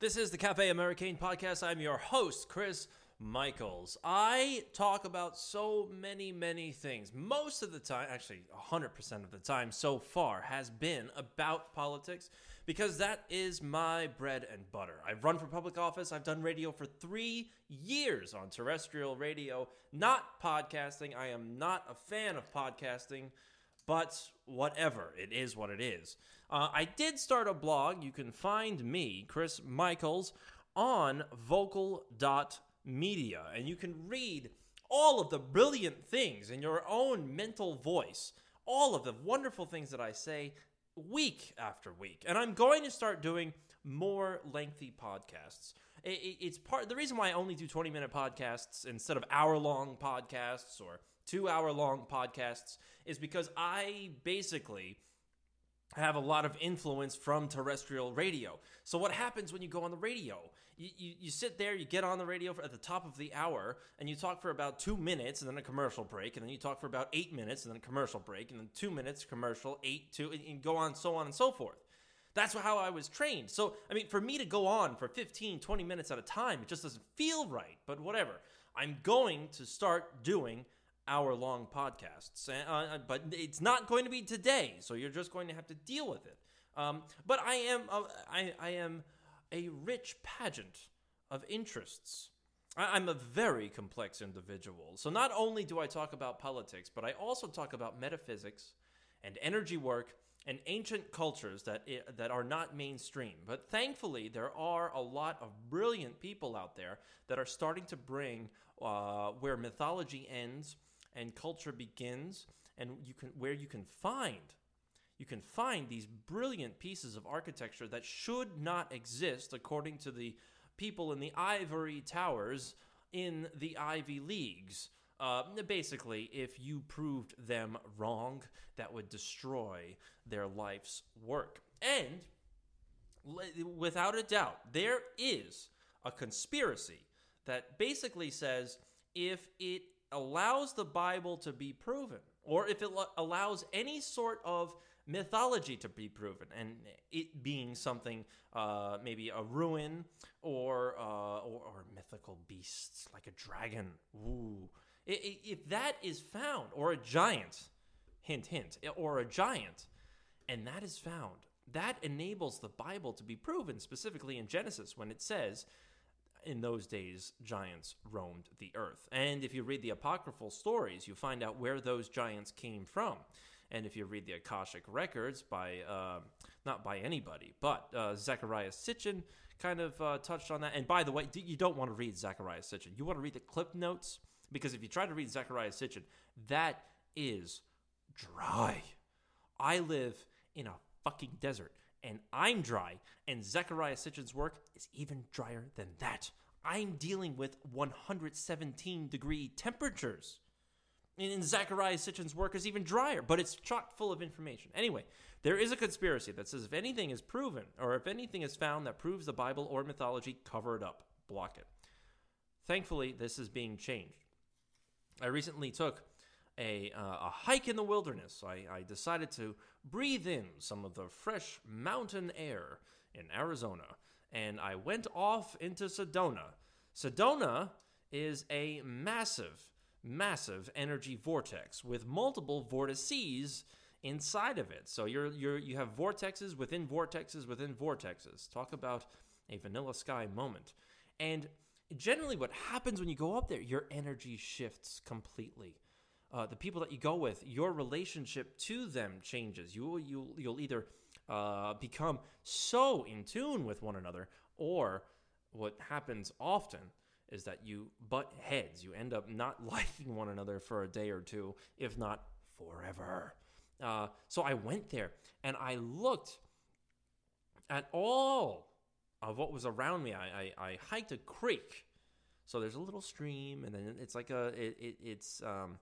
This is the Cafe Americain podcast. I'm your host, Chris Michaels. I talk about so many, many things. Most of the time, actually, 100% of the time so far, has been about politics because that is my bread and butter. I've run for public office, I've done radio for three years on terrestrial radio, not podcasting. I am not a fan of podcasting but whatever. It is what it is. Uh, I did start a blog. You can find me, Chris Michaels, on vocal.media, and you can read all of the brilliant things in your own mental voice, all of the wonderful things that I say week after week. And I'm going to start doing more lengthy podcasts. It's part the reason why I only do 20 minute podcasts instead of hour long podcasts or two hour long podcasts is because I basically have a lot of influence from terrestrial radio. So what happens when you go on the radio? You, you, you, sit there, you get on the radio at the top of the hour, and you talk for about two minutes, and then a commercial break, and then you talk for about eight minutes, and then a commercial break, and then two minutes, commercial, eight, two, and go on, so on and so forth. That's how I was trained. So, I mean, for me to go on for 15, 20 minutes at a time, it just doesn't feel right, but whatever. I'm going to start doing hour long podcasts. Uh, uh, but it's not going to be today, so you're just going to have to deal with it. Um, but I am, uh, I, I am a rich pageant of interests. I, I'm a very complex individual. So not only do I talk about politics, but I also talk about metaphysics and energy work and ancient cultures that that are not mainstream. But thankfully, there are a lot of brilliant people out there that are starting to bring uh, where mythology ends and culture begins and you can where you can find you can find these brilliant pieces of architecture that should not exist according to the people in the ivory towers in the Ivy Leagues. Uh, basically, if you proved them wrong, that would destroy their life's work. And without a doubt, there is a conspiracy that basically says if it allows the Bible to be proven, or if it allows any sort of mythology to be proven, and it being something, uh, maybe a ruin or, uh, or, or mythical beasts like a dragon. If that is found, or a giant, hint, hint, or a giant, and that is found, that enables the Bible to be proven, specifically in Genesis when it says in those days, giants roamed the earth. And if you read the apocryphal stories, you find out where those giants came from. And if you read the Akashic records by, uh, not by anybody, but uh, Zecharia Sitchin kind of uh, touched on that. And by the way, you don't want to read Zecharia Sitchin. You want to read the clip notes because if you try to read Zecharia Sitchin, that is dry. I live in a fucking desert and I'm dry, and Zecharia Sitchin's work is even drier than that. I'm dealing with 117 degree temperatures. And Zecharia Sitchin's work is even drier, but it's chock full of information. Anyway, there is a conspiracy that says if anything is proven, or if anything is found that proves the Bible or mythology, cover it up, block it. Thankfully, this is being changed. I recently took a, uh, a hike in the wilderness. I, I decided to breathe in some of the fresh mountain air in Arizona, and I went off into Sedona. Sedona is a massive, massive energy vortex with multiple vortices inside of it. So you're you're you have vortexes within vortexes within vortexes. Talk about a vanilla sky moment. And generally what happens when you go up there, your energy shifts completely uh, the people that you go with, your relationship to them changes. You you you'll either uh, become so in tune with one another, or what happens often is that you butt heads. You end up not liking one another for a day or two, if not forever. Uh, so I went there and I looked at all of what was around me. I, I, I hiked a creek. So there's a little stream, and then it's like a it, it it's um,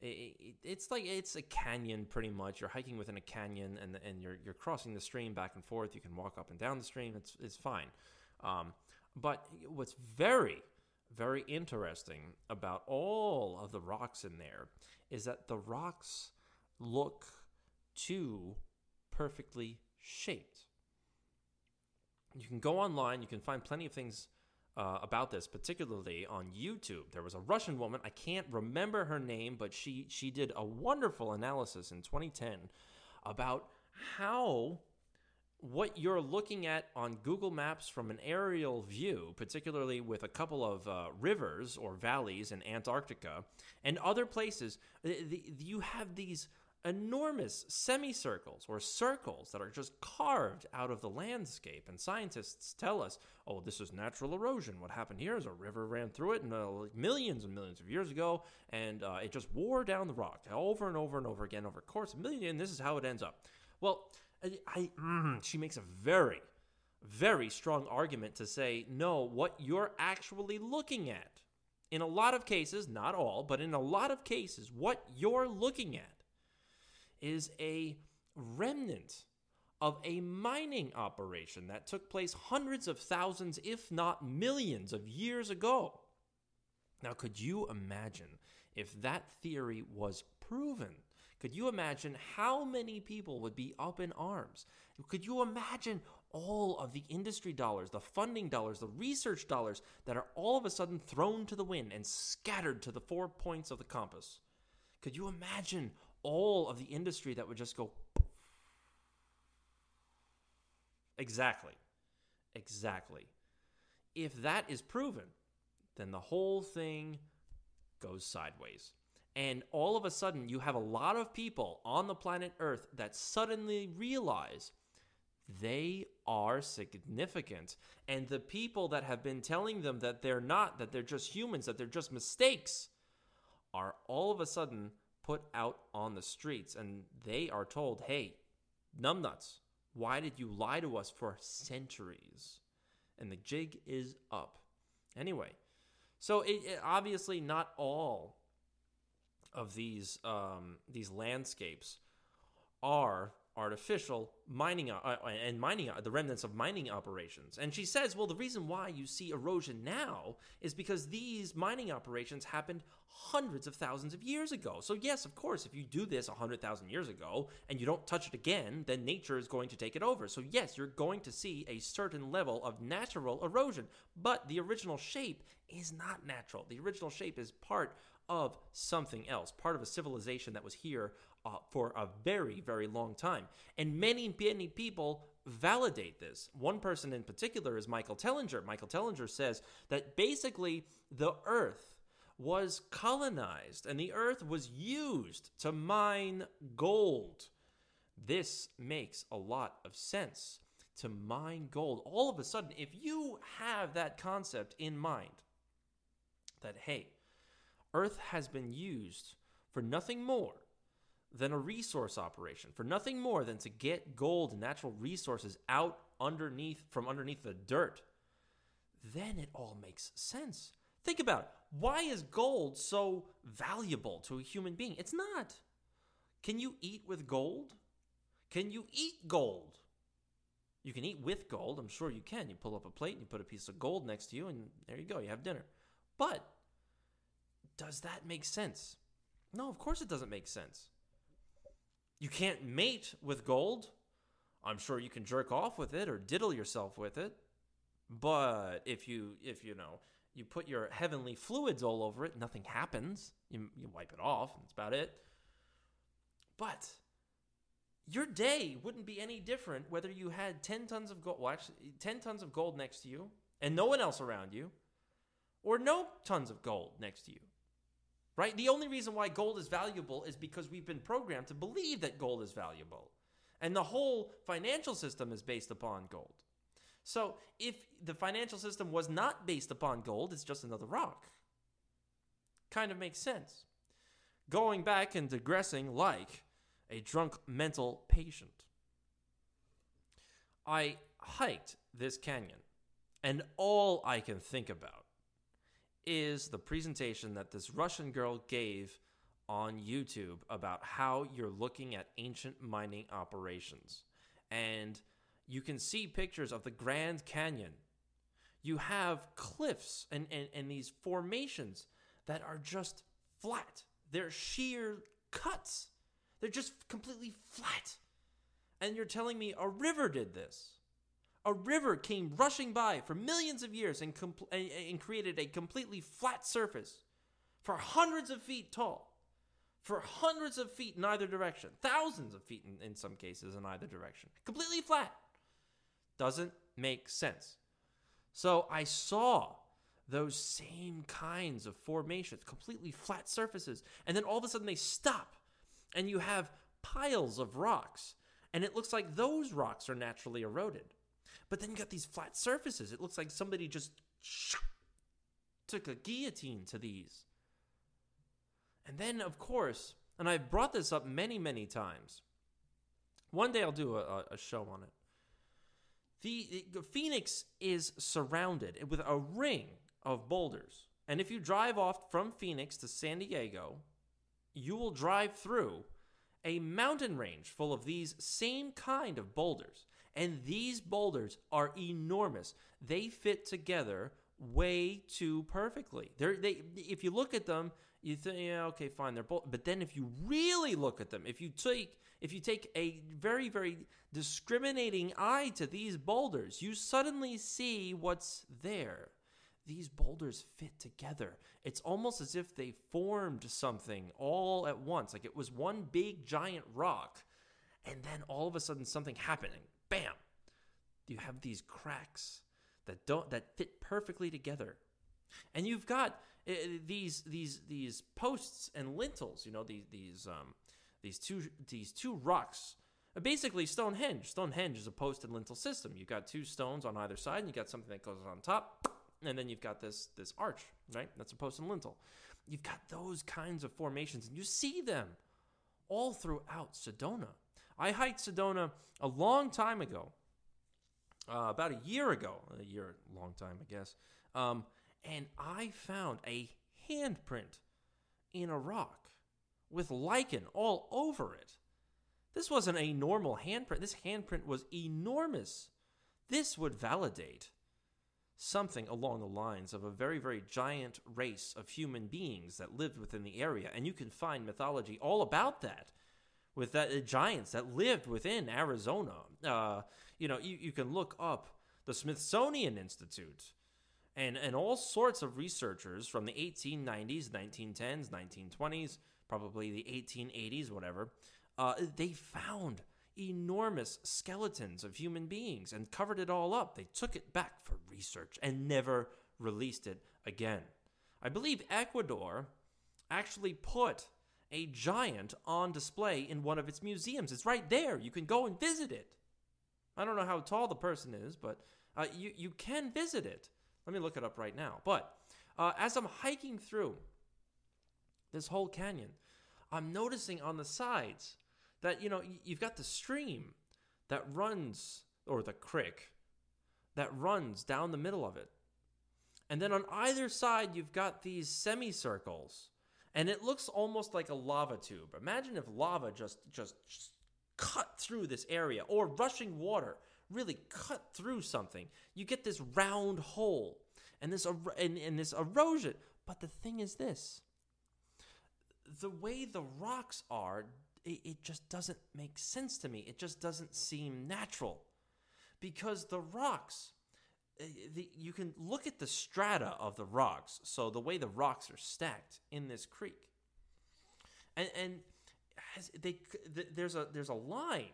it, it's like it's a canyon pretty much. You're hiking within a canyon, and and you're you're crossing the stream back and forth. You can walk up and down the stream. It's it's fine. Um, but what's very very interesting about all of the rocks in there is that the rocks look too perfectly shaped. you can go online, you can find plenty of things uh, about this, particularly on YouTube. There was a Russian woman, I can't remember her name, but she, she did a wonderful analysis in 2010 about how what you're looking at on Google Maps from an aerial view, particularly with a couple of uh, rivers or valleys in Antarctica and other places, the, the, you have these enormous semicircles or circles that are just carved out of the landscape. And scientists tell us, oh, this is natural erosion. What happened here is a river ran through it and, uh, millions and millions of years ago, and uh, it just wore down the rock over and over and over again over a course of million. And this is how it ends up. Well, I, I mm, she makes a very, very strong argument to say, no, what you're actually looking at, in a lot of cases, not all, but in a lot of cases, what you're looking at is a remnant of a mining operation that took place hundreds of thousands, if not millions, of years ago. Now, could you imagine if that theory was proven? Could you imagine how many people would be up in arms? Could you imagine all of the industry dollars, the funding dollars, the research dollars that are all of a sudden thrown to the wind and scattered to the four points of the compass? Could you imagine all of the industry that would just go exactly. Exactly. If that is proven then the whole thing goes sideways. And all of a sudden you have a lot of people on the planet earth that suddenly realize they are significant. And the people that have been telling them that they're not that they're just humans that they're just mistakes are all of a sudden put out on the streets and they are told, hey, numbnuts, why did you lie to us for centuries? And the jig is up. Anyway, so it, it obviously not all of these um, these landscapes are artificial mining uh, uh, and mining uh, the remnants of mining operations. And she says, well, the reason why you see erosion now is because these mining operations happened hundreds of thousands of years ago. So yes, of course, if you do this 100,000 years ago and you don't touch it again, then nature is going to take it over. So yes, you're going to see a certain level of natural erosion, but the original shape is not natural. The original shape is part of something else, part of a civilization that was here uh, for a very, very long time. And many, many people validate this. One person in particular is Michael Tellinger. Michael Tellinger says that basically the Earth was colonized and the Earth was used to mine gold. This makes a lot of sense to mine gold. All of a sudden, if you have that concept in mind, that hey, Earth has been used for nothing more than a resource operation, for nothing more than to get gold and natural resources out underneath from underneath the dirt, then it all makes sense. Think about it. Why is gold so valuable to a human being? It's not. Can you eat with gold? Can you eat gold? You can eat with gold. I'm sure you can. You pull up a plate and you put a piece of gold next to you, and there you go. You have dinner. But does that make sense? No, of course it doesn't make sense. You can't mate with gold. I'm sure you can jerk off with it or diddle yourself with it. But if you if you know you put your heavenly fluids all over it, nothing happens. You, you wipe it off, and that's about it. But your day wouldn't be any different whether you had 10 tons of gold, well, actually, 10 tons of gold next to you and no one else around you, or no tons of gold next to you. Right? The only reason why gold is valuable is because we've been programmed to believe that gold is valuable. And the whole financial system is based upon gold. So if the financial system was not based upon gold, it's just another rock. Kind of makes sense. Going back and digressing like a drunk mental patient. I hiked this canyon, and all I can think about is the presentation that this Russian girl gave on YouTube about how you're looking at ancient mining operations. And you can see pictures of the Grand Canyon. You have cliffs and, and, and these formations that are just flat. They're sheer cuts. They're just completely flat. And you're telling me a river did this. A river came rushing by for millions of years and, compl- and, created a completely flat surface for hundreds of feet tall, for hundreds of feet in either direction, thousands of feet in, in some cases in either direction, completely flat. Doesn't make sense. So I saw those same kinds of formations, completely flat surfaces, and then all of a sudden they stop, and you have piles of rocks, and it looks like those rocks are naturally eroded. But then you got these flat surfaces. It looks like somebody just took a guillotine to these. And then, of course, and I've brought this up many, many times. One day I'll do a, a show on it. The, the Phoenix is surrounded with a ring of boulders. And if you drive off from Phoenix to San Diego, you will drive through a mountain range full of these same kind of boulders. And these boulders are enormous. They fit together way too perfectly. They're, they, if you look at them, you think, yeah, okay, fine, they're both. But then if you really look at them, if you take if you take a very very discriminating eye to these boulders, you suddenly see what's there. These boulders fit together. It's almost as if they formed something all at once, like it was one big giant rock, and then all of a sudden something happening. Bam! You have these cracks that don't that fit perfectly together, and you've got uh, these these these posts and lintels. You know these these um, these two these two rocks. Uh, basically, Stonehenge. Stonehenge is a post and lintel system. You've got two stones on either side, and you've got something that goes on top, and then you've got this this arch, right? That's a post and lintel. You've got those kinds of formations, and you see them all throughout Sedona. I hiked Sedona a long time ago, uh, about a year ago, a year, long time, I guess. Um, and I found a handprint in a rock with lichen all over it. This wasn't a normal handprint. This handprint was enormous. This would validate something along the lines of a very, very giant race of human beings that lived within the area. And you can find mythology all about that with that uh, giants that lived within Arizona. Uh, you know, you, you can look up the Smithsonian Institute and, and all sorts of researchers from the 1890s, 1910s, 1920s, probably the 1880s, whatever, uh, they found enormous skeletons of human beings and covered it all up. They took it back for research and never released it again. I believe Ecuador actually put a giant on display in one of its museums. It's right there. You can go and visit it. I don't know how tall the person is, but uh, you, you can visit it. Let me look it up right now. But uh, as I'm hiking through this whole canyon, I'm noticing on the sides that, you know, you've got the stream that runs, or the creek that runs down the middle of it. And then on either side, you've got these semicircles. And it looks almost like a lava tube. Imagine if lava just, just, just cut through this area, or rushing water really cut through something. You get this round hole and this and, and this erosion. But the thing is this the way the rocks are, it, it just doesn't make sense to me. It just doesn't seem natural. Because the rocks, Eh, the, you can look at the strata of the rocks. So the way the rocks are stacked in this creek, and and they there's a there's a line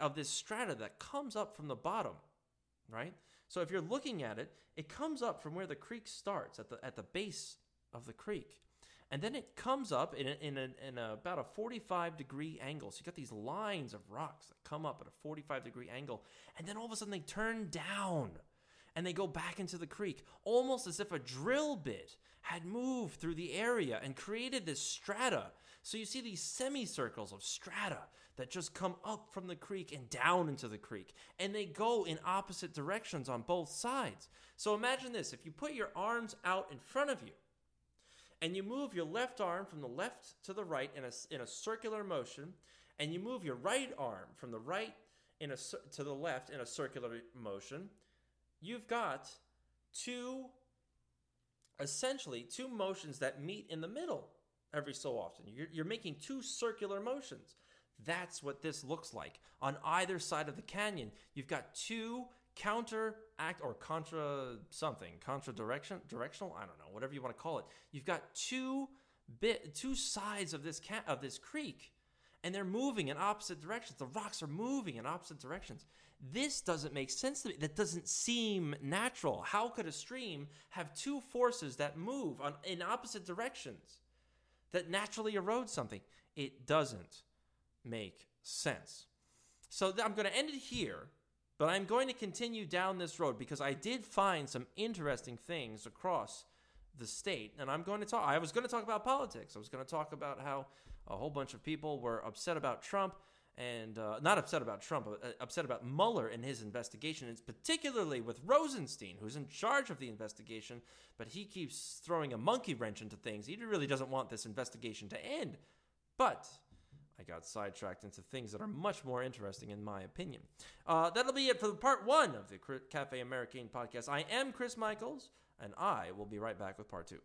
of this strata that comes up from the bottom, right? So if you're looking at it, it comes up from where the creek starts at the at the base of the creek, and then it comes up in a, in, a, in a, about a 45 degree angle. So you got these lines of rocks that come up at a 45 degree angle, and then all of a sudden they turn down and they go back into the creek, almost as if a drill bit had moved through the area and created this strata. So you see these semicircles of strata that just come up from the creek and down into the creek. And they go in opposite directions on both sides. So imagine this if you put your arms out in front of you and you move your left arm from the left to the right in a, in a circular motion, and you move your right arm from the right in a, to the left in a circular motion, you've got two, essentially, two motions that meet in the middle every so often. You're, you're making two circular motions. That's what this looks like. On either side of the canyon, you've got two counteract or contra something, contra direction, directional. I don't know, whatever you want to call it. You've got two bit, two sides of this cat of this creek, and they're moving in opposite directions. The rocks are moving in opposite directions. This doesn't make sense to me. That doesn't seem natural. How could a stream have two forces that move on, in opposite directions that naturally erode something? It doesn't make sense. So I'm going to end it here, but I'm going to continue down this road because I did find some interesting things across the state. And I'm going to talk, I was going to talk about politics. I was going to talk about how a whole bunch of people were upset about Trump and uh, not upset about Trump, but uh, upset about Mueller and his investigation. It's particularly with Rosenstein, who's in charge of the investigation, but he keeps throwing a monkey wrench into things. He really doesn't want this investigation to end. But I got sidetracked into things that are much more interesting, in my opinion. Uh, that'll be it for part one of the Cafe Americain podcast. I am Chris Michaels, and I will be right back with part two.